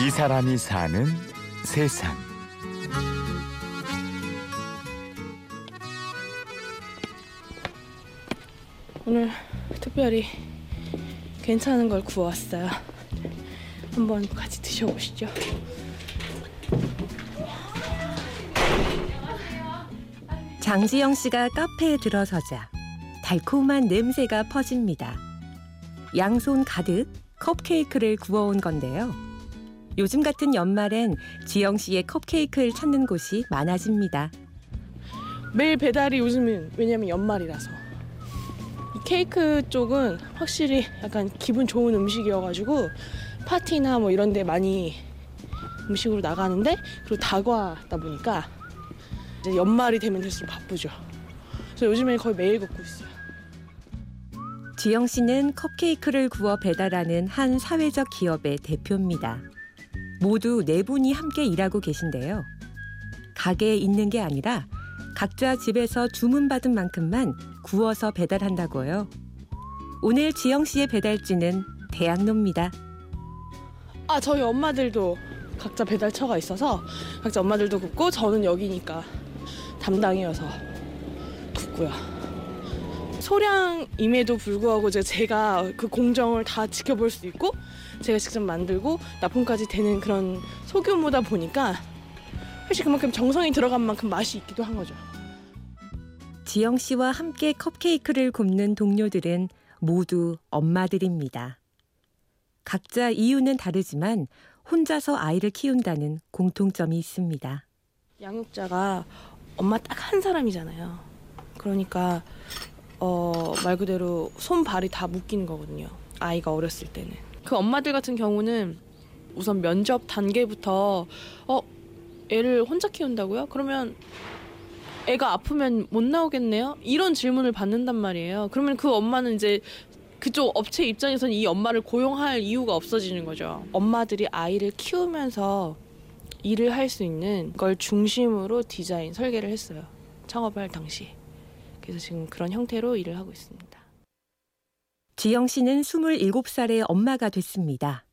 이 사람이 사는 세상. 오늘 특별히 괜찮은 걸 구웠어요. 한번 같이 드셔보시죠. 장지영 씨가 카페에 들어서자 달콤한 냄새가 퍼집니다. 양손 가득 컵케이크를 구워온 건데요. 요즘 같은 연말엔 지영 씨의 컵케이크를 찾는 곳이 많아집니다. 매일 배달이 요즘은 왜냐면 연말이라서 이 케이크 쪽은 확실히 약간 기분 좋은 음식이어가지고 파티나 뭐 이런 데 많이 음식으로 나가는데 그리고 다과다 보니까 이제 연말이 되면 될수록 바쁘죠. 그래서 요즘엔 거의 매일 걷고 있어요. 지영 씨는 컵케이크를 구워 배달하는 한 사회적 기업의 대표입니다. 모두 네 분이 함께 일하고 계신데요. 가게에 있는 게 아니라 각자 집에서 주문받은 만큼만 구워서 배달한다고요. 오늘 지영 씨의 배달지는 대학로입니다. 아 저희 엄마들도 각자 배달처가 있어서 각자 엄마들도 굽고 저는 여기니까 담당이어서 굽고요. 소량임에도 불구하고 제가 그 공정을 다 지켜볼 수 있고 제가 직접 만들고 납품까지 되는 그런 소규모다 보니까 사실 그만큼 정성이 들어간 만큼 맛이 있기도 한 거죠. 지영 씨와 함께 컵케이크를 굽는 동료들은 모두 엄마들입니다. 각자 이유는 다르지만 혼자서 아이를 키운다는 공통점이 있습니다. 양육자가 엄마 딱 한 사람이잖아요. 그러니까 어, 말 그대로 손 발이 다 묶이는 거거든요. 아이가 어렸을 때는. 그 엄마들 같은 경우는 우선 면접 단계부터 어 애를 혼자 키운다고요? 그러면 애가 아프면 못 나오겠네요? 이런 질문을 받는단 말이에요. 그러면 그 엄마는 이제 그쪽 업체 입장에서는 이 엄마를 고용할 이유가 없어지는 거죠. 엄마들이 아이를 키우면서 일을 할 수 있는 걸 중심으로 디자인, 설계를 했어요. 창업할 당시. 그래서 지금 그런 형태로 일을 하고 있습니다. 지영 씨는 27살에 엄마가 됐습니다.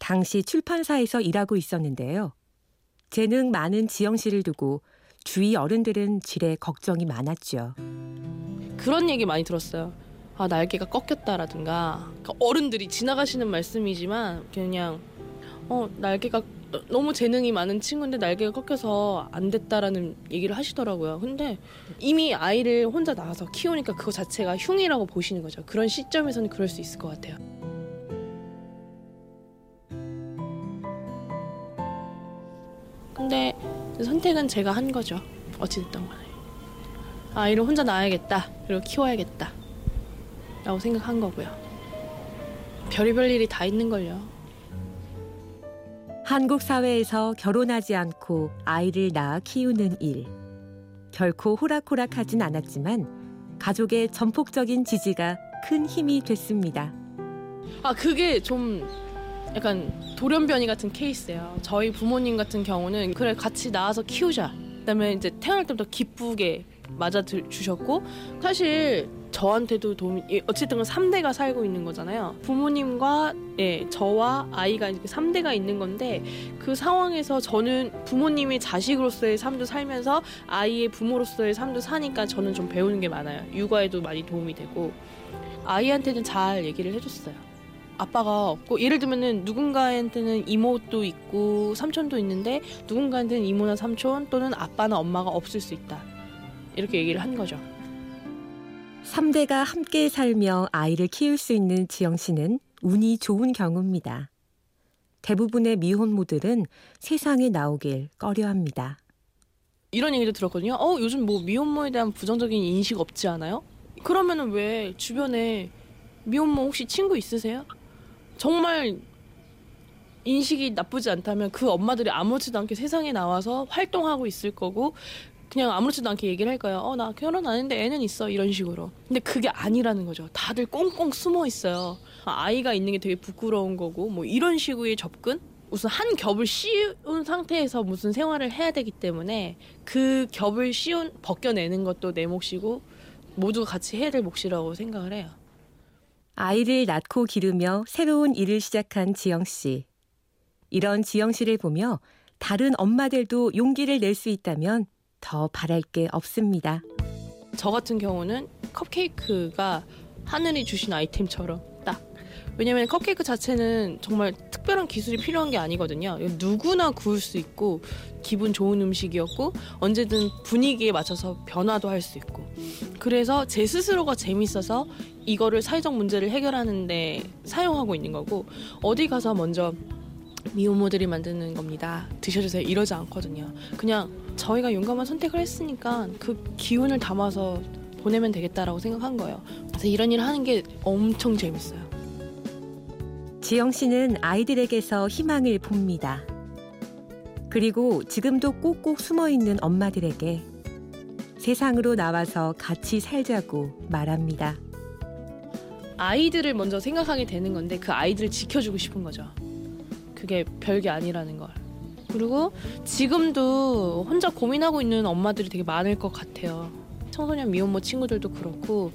당시 출판사에서 일하고 있었는데요. 재능 많은 지영 씨를 두고 주위 어른들은 지레 걱정이 많았죠. 그런 얘기 많이 들었어요. 아 날개가 꺾였다라든가 그러니까 어른들이 지나가시는 말씀이지만 그냥 어 날개가 너무 재능이 많은 친구인데 날개가 꺾여서 안 됐다라는 얘기를 하시더라고요. 근데 이미 아이를 혼자 낳아서 키우니까 그거 자체가 흉이라고 보시는 거죠. 그런 시점에서는 그럴 수 있을 것 같아요. 근데 선택은 제가 한 거죠. 어찌됐든 간에. 아이를 혼자 낳아야겠다. 그리고 키워야겠다. 라고 생각한 거고요. 별의별 일이 다 있는 걸요. 한국 사회에서 결혼하지 않고 아이를 낳아 키우는 일. 결코 호락호락하진 않았지만 가족의 전폭적인 지지가 큰 힘이 됐습니다. 아 그게 좀 약간 돌연변이 같은 케이스예요. 저희 부모님 같은 경우는 그래 같이 낳아서 키우자. 그다음에 이제 태어날 때부터 기쁘게 맞아 주셨고 사실 저한테도 도움이 예, 어쨌든 3대가 살고 있는 거잖아요. 부모님과 예, 저와 아이가 이렇게 3대가 있는 건데 그 상황에서 저는 부모님의 자식으로서의 삶도 살면서 아이의 부모로서의 삶도 사니까 저는 좀 배우는 게 많아요. 육아에도 많이 도움이 되고 아이한테는 잘 얘기를 해줬어요. 아빠가 없고 예를 들면은 누군가한테는 이모도 있고 삼촌도 있는데 누군가한테는 이모나 삼촌 또는 아빠나 엄마가 없을 수 있다. 이렇게 얘기를 한 거죠. 3대가 함께 살며 아이를 키울 수 있는 지영 씨는 운이 좋은 경우입니다. 대부분의 미혼모들은 세상에 나오길 꺼려합니다. 이런 얘기도 들었거든요. 어, 요즘 뭐 미혼모에 대한 부정적인 인식 없지 않아요? 그러면은 왜 주변에 미혼모 혹시 친구 있으세요? 정말 인식이 나쁘지 않다면 그 엄마들이 아무렇지도 않게 세상에 나와서 활동하고 있을 거고 그냥 아무렇지도 않게 얘기를 할 거예요. 어, 나 결혼 안 했는데 애는 있어. 이런 식으로. 근데 그게 아니라는 거죠. 다들 꽁꽁 숨어 있어요. 아이가 있는 게 되게 부끄러운 거고, 뭐 이런 식의 접근? 우선 한 겹을 씌운 상태에서 무슨 생활을 해야 되기 때문에 그 겹을 씌운, 벗겨내는 것도 내 몫이고, 모두가 같이 해야 될 몫이라고 생각을 해요. 아이를 낳고 기르며 새로운 일을 시작한 지영 씨. 이런 지영 씨를 보며 다른 엄마들도 용기를 낼 수 있다면 더 바랄 게 없습니다. 저 같은 경우는 컵케이크가 하늘이 주신 아이템처럼 딱. 왜냐면 컵케이크 자체는 정말 특별한 기술이 필요한 게 아니거든요. 누구나 구울 수 있고 기분 좋은 음식이었고 언제든 분위기에 맞춰서 변화도 할 수 있고. 그래서 제 스스로가 재밌어서 이거를 사회적 문제를 해결하는데 사용하고 있는 거고 어디 가서 먼저 미혼모들이 만드는 겁니다. 드셔주세요. 이러지 않거든요. 그냥 저희가 용감한 선택을 했으니까 그 기운을 담아서 보내면 되겠다라고 생각한 거예요. 그래서 이런 일을 하는 게 엄청 재밌어요. 지영 씨는 아이들에게서 희망을 봅니다. 그리고 지금도 꼭꼭 숨어 있는 엄마들에게 세상으로 나와서 같이 살자고 말합니다. 아이들을 먼저 생각하게 되는 건데 그 아이들을 지켜주고 싶은 거죠. 그게 별게 아니라는 걸. 그리고 지금도 혼자 고민하고 있는 엄마들이 되게 많을 것 같아요. 청소년 미혼모 친구들도 그렇고.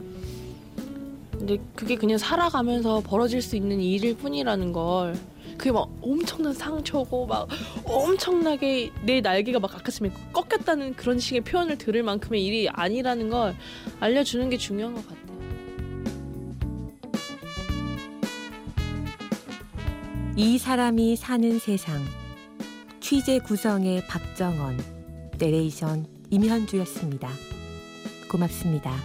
근데 그게 그냥 살아가면서 벌어질 수 있는 일일 뿐이라는 걸 그게 막 엄청난 상처고 막 엄청나게 내 날개가 막 가끔씩 꺾였다는 그런 식의 표현을 들을 만큼의 일이 아니라는 걸 알려주는 게 중요한 것 같아요. 이 사람이 사는 세상 취재 구성의 박정원 내레이션 임현주였습니다. 고맙습니다.